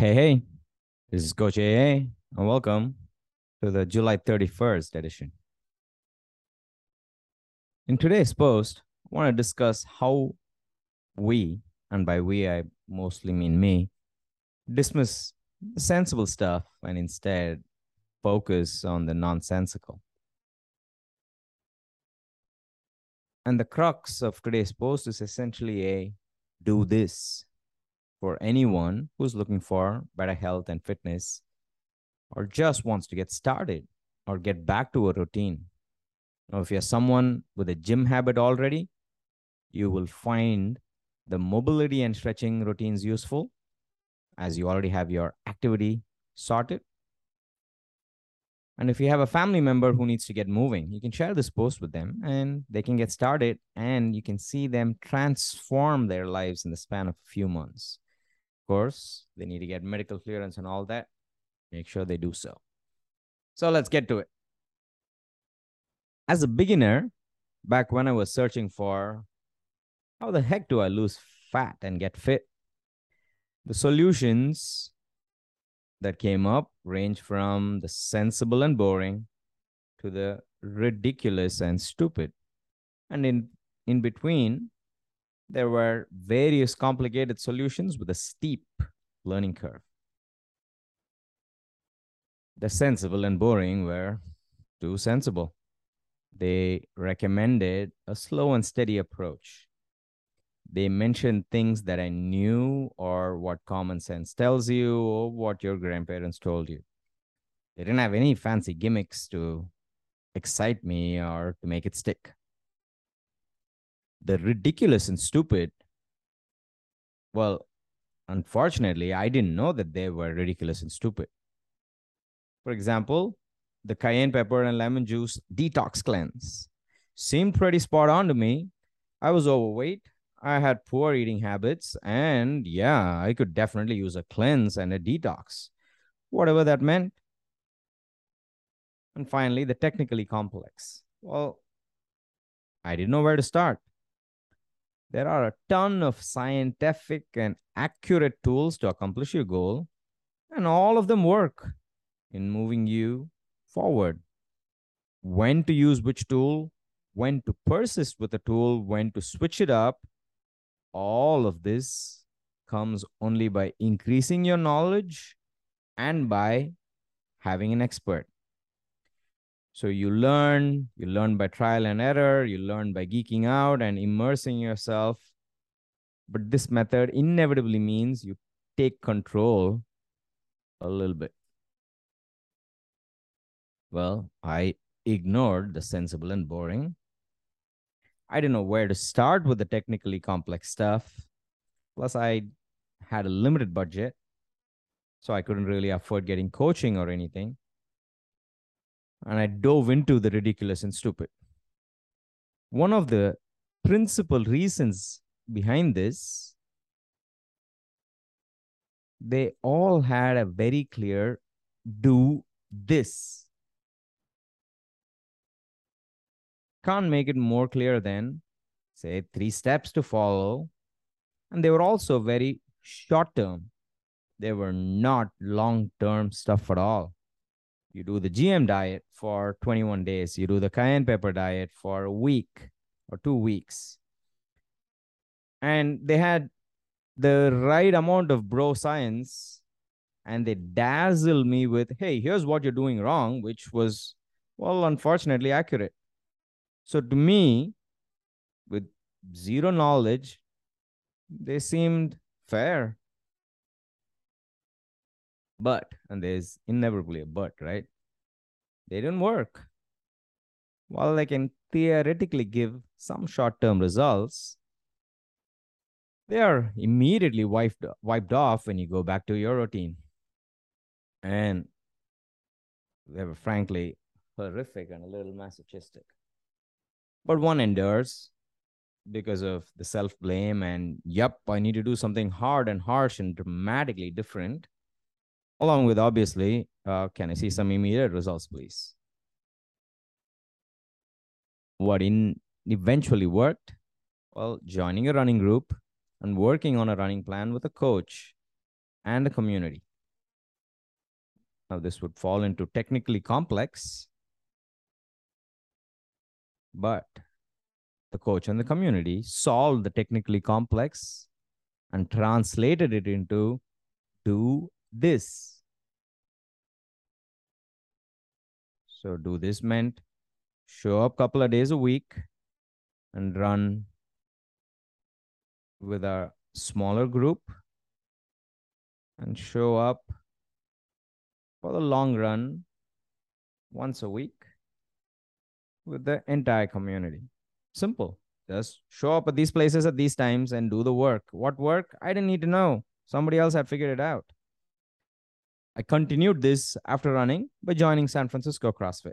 Hey, hey, this is Coach AA, and welcome to the July 31st edition. In today's post, I want to discuss how we, and by we I mostly mean me, dismiss sensible stuff and instead focus on the nonsensical. And the crux of today's post is essentially a do this for anyone who's looking for better health and fitness or just wants to get started or get back to a routine. Now, if you're someone with a gym habit already, you will find the mobility and stretching routines useful as you already have your activity sorted. And if you have a family member who needs to get moving, you can share this post with them and they can get started and you can see them transform their lives in the span of a few months. Course, they need to get medical clearance and all that. Make sure they do so. So let's get to it. As a beginner, back when I was searching for how the heck do I lose fat and get fit, the solutions that came up range from the sensible and boring to the ridiculous and stupid. And in, in between, there were various complicated solutions with a steep learning curve. The sensible and boring were too sensible. They recommended a slow and steady approach they mentioned things that I knew or what common sense tells you or what your grandparents told you. They didn't have any fancy gimmicks to excite me or to make it stick. The ridiculous and stupid, well, unfortunately, I didn't know that they were ridiculous and stupid. For example, the cayenne pepper and lemon juice detox cleanse seemed pretty spot on to me. I was overweight I had poor eating habits, and yeah, I could definitely use a cleanse and a detox, whatever that meant. And finally, the technically complex. Well, I didn't know where to start. There are a ton of scientific and accurate tools to accomplish your goal, and all of them work in moving you forward. When to use which tool, when to persist with a tool, when to switch it up, all of this comes only by increasing your knowledge and by having an expert. So you learn, you learn by trial and error, you learn by geeking out and immersing yourself. But this method inevitably means you take control a little bit. Well, I ignored the sensible and boring I didn't know where to start with the technically complex stuff. Plus, I had a limited budget, so I couldn't really afford getting coaching or anything. And I dove into the ridiculous and stupid. One of the principal reasons behind this, they all had a very clear do this can't make it more clear than, say, three steps to follow. And they were also very short term. They were not long term stuff at all. You do the GM diet for 21 days, you do the cayenne pepper diet for a week or two weeks. And they had the right amount of bro science and they dazzle me with, hey, here's what you're doing wrong, which was, well, unfortunately accurate. So to me, with zero knowledge, they seemed fair. But, and there's inevitably a but, right? They don't work. While they can theoretically give some short term results, they are immediately wiped, wiped off when you go back to your routine. And they were frankly horrific and a little masochistic but one endures because of the self blame and yep i need to do something hard and harsh and dramatically different along with obviously uh, can i see some immediate results please? What in eventually worked? Well joining a running group and working on a running plan with a coach and a community. Now, this would fall into technically complex, but the coach and the community solved the technically complex and translated it into do this. So, do this meant show up a couple of days a week and run with a smaller group and show up for the long run once a week with the entire community. Simple. Just show up at these places at these times and do the work. What work? I didn't need to know. Somebody else had figured it out. I continued this after running by joining San Francisco CrossFit.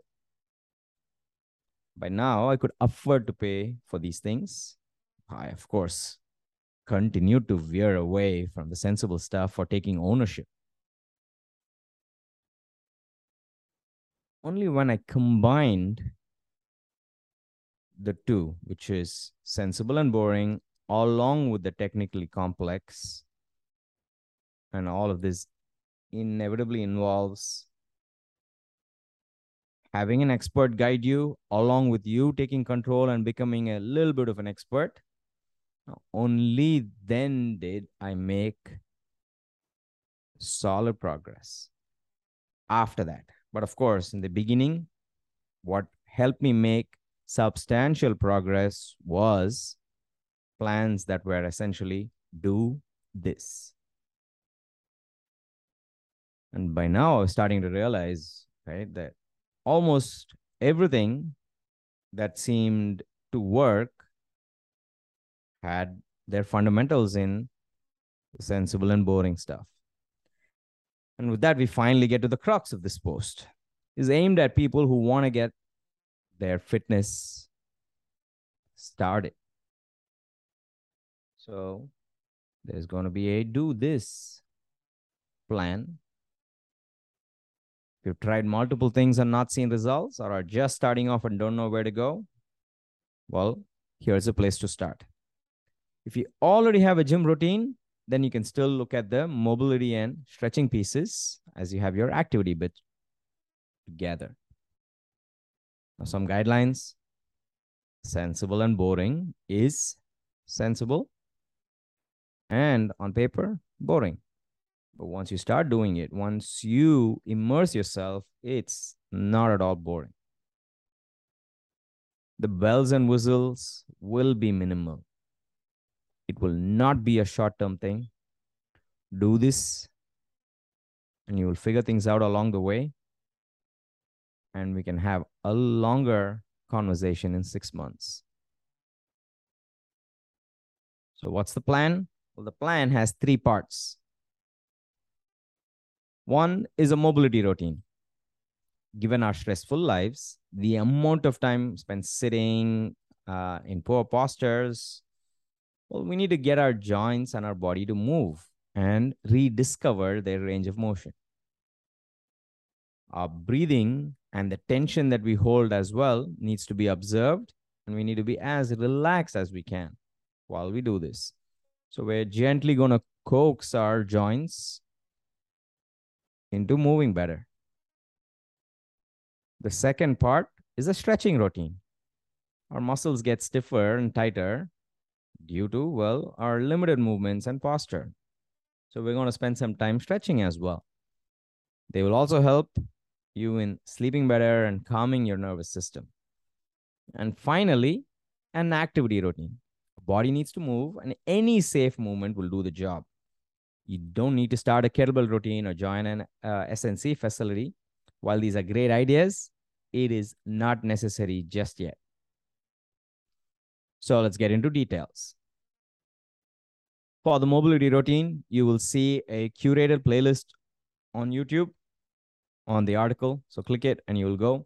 By now, I could afford to pay for these things. I, of course, continued to veer away from the sensible stuff for taking ownership. Only when I combined the two, which is sensible and boring, along with the technically complex, and all of this inevitably involves having an expert guide you along with you taking control and becoming a little bit of an expert only then did I make solid progress after that. But of course, in the beginning, what helped me make substantial progress was plans that were essentially do this. And by now, I was starting to realize, right, that almost everything that seemed to work had their fundamentals in sensible and boring stuff. And with that, we finally get to the crux of this post. Is aimed at people who want to get their fitness started. So there's going to be a do this plan. You've tried multiple things and not seen results, or are just starting off and don't know where to go, well, here's a place to start. If you already have a gym routine, then you can still look at the mobility and stretching pieces as you have your activity bit together. Now, some guidelines sensible and boring is sensible and on paper, boring. But once you start doing it, once you immerse yourself, it's not at all boring. The bells and whistles will be minimal. It will not be a short term thing. Do this, and you will figure things out along the way. And we can have a longer conversation in six months. So, what's the plan? Well, the plan has three parts. One is a mobility routine. Given our stressful lives, the amount of time spent sitting uh, in poor postures, well, we need to get our joints and our body to move and rediscover their range of motion. Our breathing and the tension that we hold as well needs to be observed, and we need to be as relaxed as we can while we do this. So we're gently going to coax our joints into moving better. The second part is a stretching routine. Our muscles get stiffer and tighter due to, well, our limited movements and posture. So we're going to spend some time stretching as well. They will also help you in sleeping better and calming your nervous system. And finally, an activity routine. Body needs to move, and any safe movement will do the job. You don't need to start a kettlebell routine or join an uh, SNC facility. While these are great ideas, it is not necessary just yet. So let's get into details. For the mobility routine, you will see a curated playlist on YouTube on the article. So click it and you will go.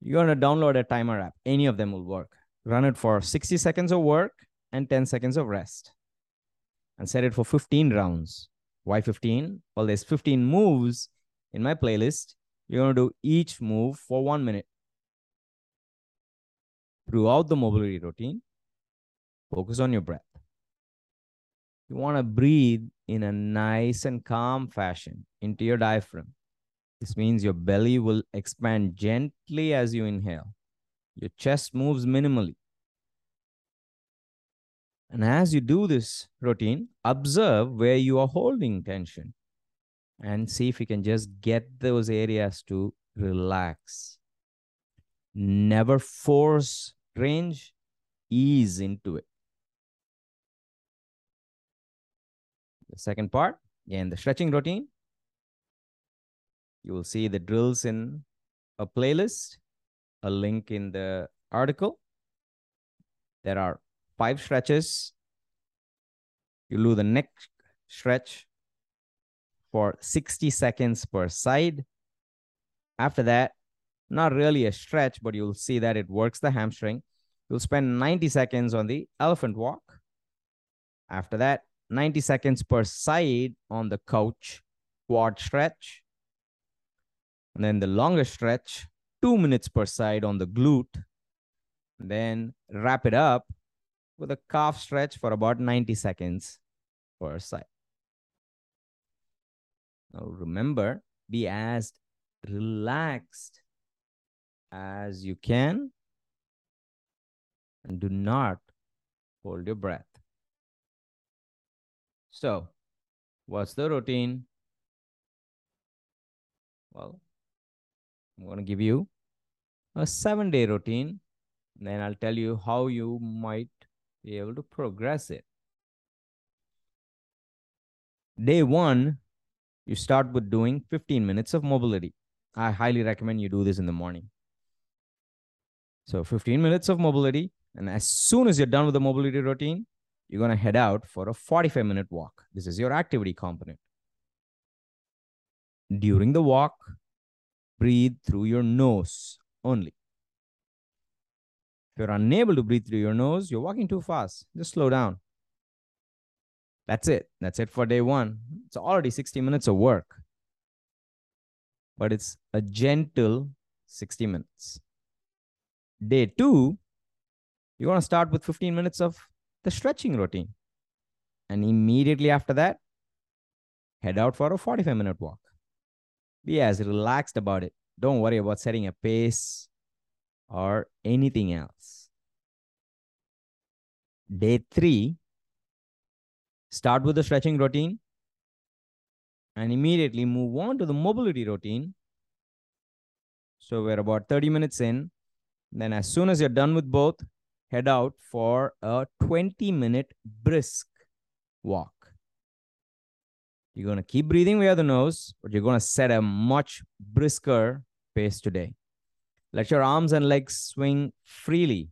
You're going to download a timer app. Any of them will work. Run it for 60 seconds of work and 10 seconds of rest. And set it for 15 rounds. Why 15? Well, there's 15 moves in my playlist. You're going to do each move for one minute throughout the mobility routine, focus on your breath. You want to breathe in a nice and calm fashion. into your diaphragm. This means your belly will expand gently as you inhale. Your chest moves minimally. And as you do this routine, observe where you are holding tension and see if you can just get those areas to relax. Never force range, ease into it. The second part, again, the stretching routine. You will see the drills in a playlist, a link in the article. There are five stretches. You do the neck stretch for 60 seconds per side. After that, not really a stretch, but you'll see that it works the hamstring. You'll spend 90 seconds on the elephant walk. After that, 90 seconds per side on the couch quad stretch. And then the longest stretch, two minutes per side on the glute. Then wrap it up with a calf stretch for about 90 seconds per side. Now remember, be as relaxed as you can and do not hold your breath. So, what's the routine? Well, I'm going to give you a seven day routine. and Then I'll tell you how you might be able to progress it. Day one, you start with doing 15 minutes of mobility. I highly recommend you do this in the morning. So 15 minutes of mobility. And as soon as you're done with the mobility routine, you're going to head out for a 45 minute walk. This is your activity component. During the walk, breathe through your nose only. If you're unable to breathe through your nose, you're walking too fast. Just slow down. That's it. That's it for day one. It's already 60 minutes of work, but it's a gentle 60 minutes. Day two, you're going to start with 15 minutes of the stretching routine. And immediately after that, head out for a 45 minute walk. Be as relaxed about it. Don't worry about setting a pace or anything else. Day three, start with the stretching routine and immediately move on to the mobility routine. So we're about 30 minutes in. Then as soon as you're done with both, head out for a 20 minute brisk walk. You're going to keep breathing via the nose, but you're going to set a much brisker pace today. Let your arms and legs swing freely,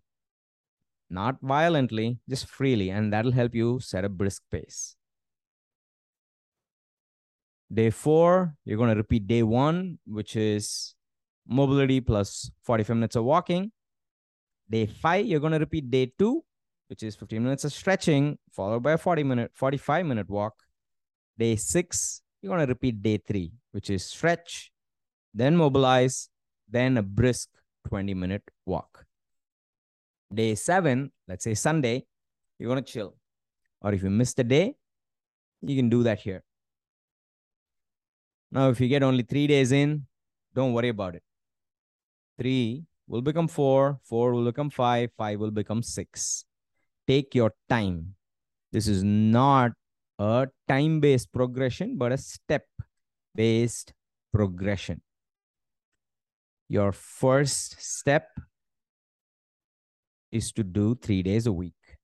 not violently, just freely, and that'll help you set a brisk pace. Day four, you're going to repeat day one, which is mobility plus 45 minutes of walking. Day five, you're going to repeat day two, which is 15 minutes of stretching, followed by a 40 minute, 45 minute walk. Day six, you're going to repeat day three, which is stretch, then mobilize, then a brisk 20 minute walk. Day seven, let's say Sunday, you're going to chill. Or if you miss the day, you can do that here. Now, if you get only three days in, don't worry about it. Three will become four, four will become five, five will become six. Take your time. This is not a time based progression, but a step based progression your first step is to do three days a week.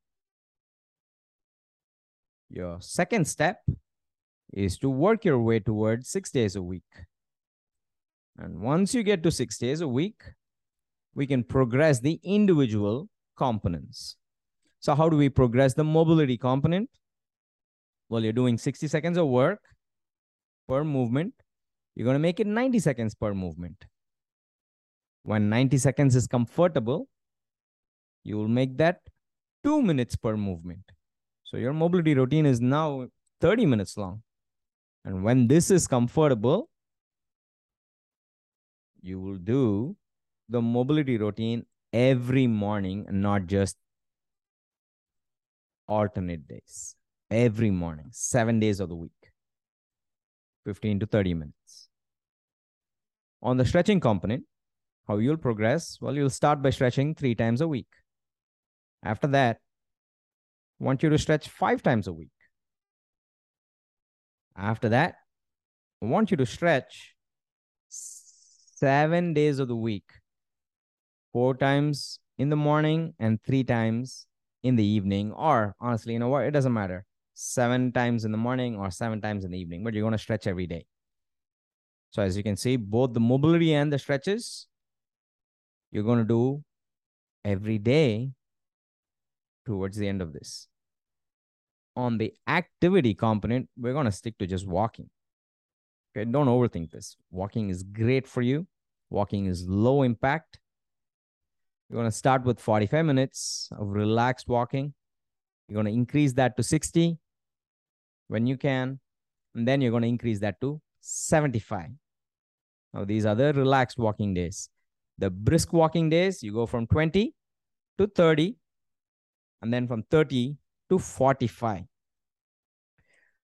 Your second step is to work your way towards six days a week. And once you get to six days a week, we can progress the individual components. So how do we progress the mobility component? Well, you're doing 60 seconds of work per movement. You're going to make it 90 seconds per movement. When 90 seconds is comfortable, you will make that two minutes per movement. So your mobility routine is now 30 minutes long. And when this is comfortable, you will do the mobility routine every morning not just alternate days. Every morning, seven days of the week. 15 to 30 minutes. On the stretching component, how you'll progress? Well, you'll start by stretching three times a week. After that, I want you to stretch five times a week. After that, I want you to stretch seven days of the week, four times in the morning and three times in the evening. Or honestly, you know what? It doesn't matter. Seven times in the morning or seven times in the evening, but you're going to stretch every day. So as you can see, both the mobility and the stretches, you're going to do every day towards the end of this. On the activity component, we're going to stick to just walking. Okay, don't overthink this. Walking is great for you. Walking is low impact. You're going to start with 45 minutes of relaxed walking. You're going to increase that to 60 when you can. And then you're going to increase that to 75. Now, these are the relaxed walking days. The brisk walking days, you go from 20 to 30, and then from 30 to 45.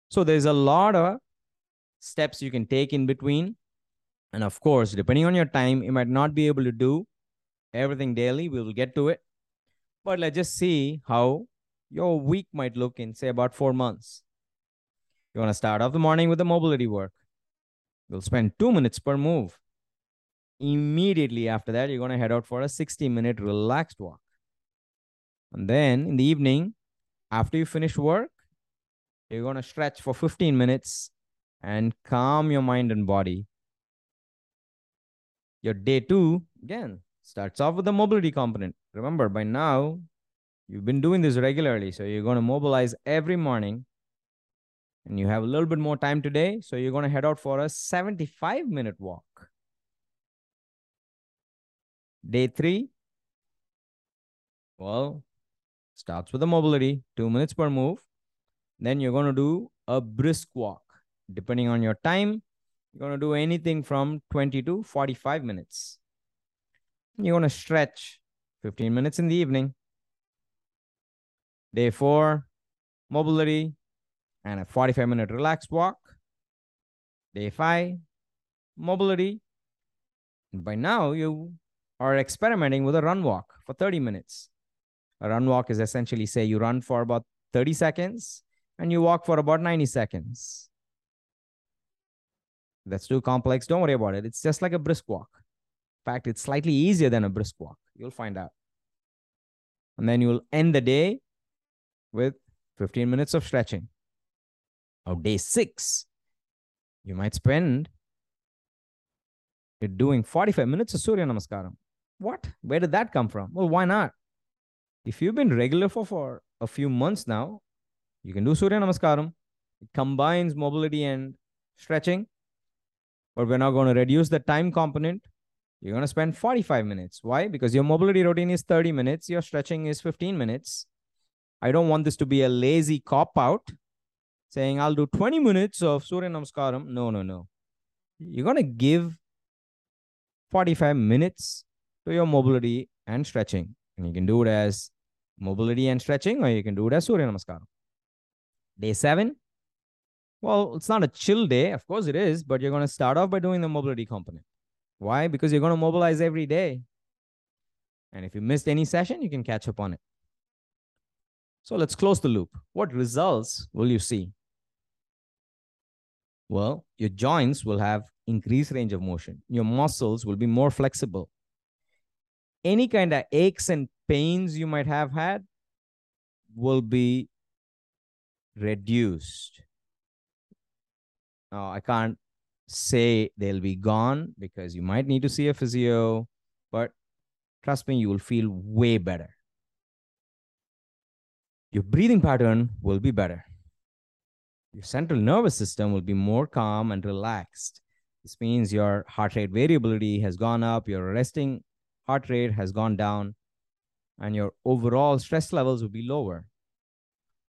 So there's a lot of steps you can take in between. And of course, depending on your time, you might not be able to do everything daily. We will get to it. But let's just see how your week might look in, say, about four months. You want to start off the morning with the mobility work. You'll spend two minutes per move. Immediately after that, you're going to head out for a 60 minute relaxed walk. And then in the evening, after you finish work, you're going to stretch for 15 minutes and calm your mind and body. Your day two, again, starts off with the mobility component. Remember, by now, you've been doing this regularly. So you're going to mobilize every morning and you have a little bit more time today. So you're going to head out for a 75 minute walk. Day three, well, starts with the mobility, two minutes per move. Then you're going to do a brisk walk. Depending on your time, you're going to do anything from 20 to 45 minutes. You're going to stretch 15 minutes in the evening. Day four, mobility and a 45 minute relaxed walk. Day five, mobility. By now, you are experimenting with a run walk for 30 minutes. A run walk is essentially say you run for about 30 seconds and you walk for about 90 seconds. That's too complex. Don't worry about it. It's just like a brisk walk. In fact, it's slightly easier than a brisk walk. You'll find out. And then you'll end the day with 15 minutes of stretching. Now, day six, you might spend doing 45 minutes of Surya Namaskaram. What? Where did that come from? Well, why not? If you've been regular for, for a few months now, you can do Surya Namaskaram. It combines mobility and stretching but we're now going to reduce the time component. You're going to spend 45 minutes. Why? Because your mobility routine is 30 minutes. Your stretching is 15 minutes. I don't want this to be a lazy cop out saying I'll do 20 minutes of Surya Namaskaram. No, no, no. You're going to give 45 minutes to your mobility and stretching. And you can do it as mobility and stretching, or you can do it as Surya Namaskaram. Day seven, well, it's not a chill day. Of course it is, but you're going to start off by doing the mobility component. Why? Because you're going to mobilize every day. And if you missed any session, you can catch up on it. So let's close the loop. What results will you see? Well, your joints will have increased range of motion. Your muscles will be more flexible. Any kind of aches and pains you might have had will be reduced uh, I can't say they'll be gone because you might need to see a physio, but trust me, you will feel way better. Your breathing pattern will be better. Your central nervous system will be more calm and relaxed. This means your heart rate variability has gone up, your resting heart rate has gone down, and your overall stress levels will be lower.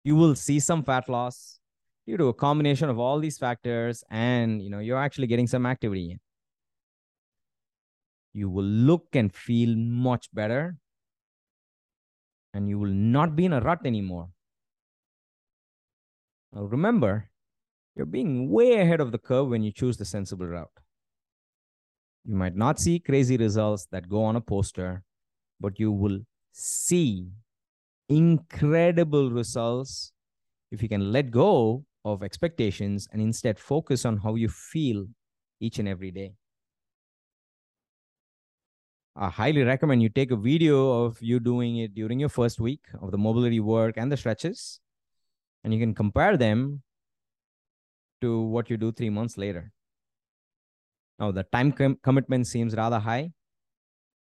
You will see some fat loss, due to a combination of all these factors and you know you're actually getting some activity in you will look and feel much better and you will not be in a rut anymore now remember You're being way ahead of the curve when you choose the sensible route. You might not see crazy results that go on a poster, but you will see incredible results if you can let go of expectations and instead focus on how you feel each and every day. I highly recommend you take a video of you doing it during your first week of the mobility work and the stretches, and you can compare them to what you do three months later. Now, the time com- commitment seems rather high,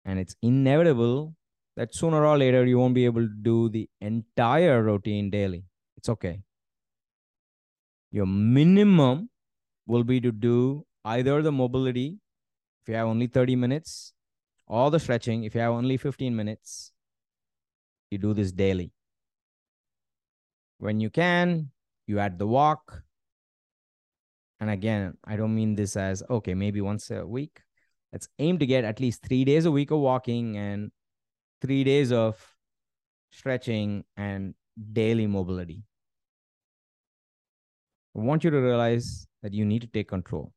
and it's inevitable that sooner or later you won't be able to do the entire routine daily. It's okay. Your minimum will be to do either the mobility, if you have only 30 minutes, or the stretching, if you have only 15 minutes. You do this daily. When you can, you add the walk, and again, I don't mean this as, okay, maybe once a week. Let's aim to get at least three days a week of walking and three days of stretching and daily mobility. I want you to realize that you need to take control.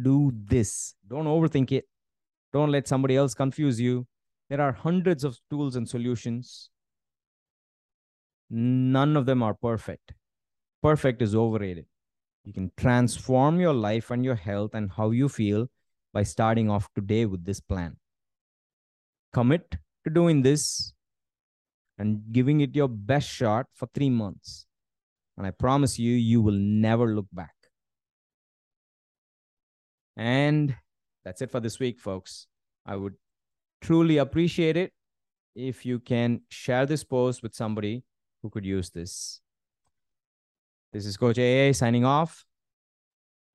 Do this. Don't overthink it. Don't let somebody else confuse you. There are hundreds of tools and solutions. None of them are perfect. Perfect is overrated. You can transform your life and your health and how you feel by starting off today with this plan. Commit to doing this and giving it your best shot for three months. And I promise you, you will never look back. And that's it for this week, folks. I would truly appreciate it if you can share this post with somebody who could use this. This is Coach AA signing off.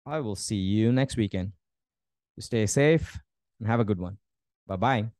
I will see you next weekend. Stay safe and have a good one. Bye bye.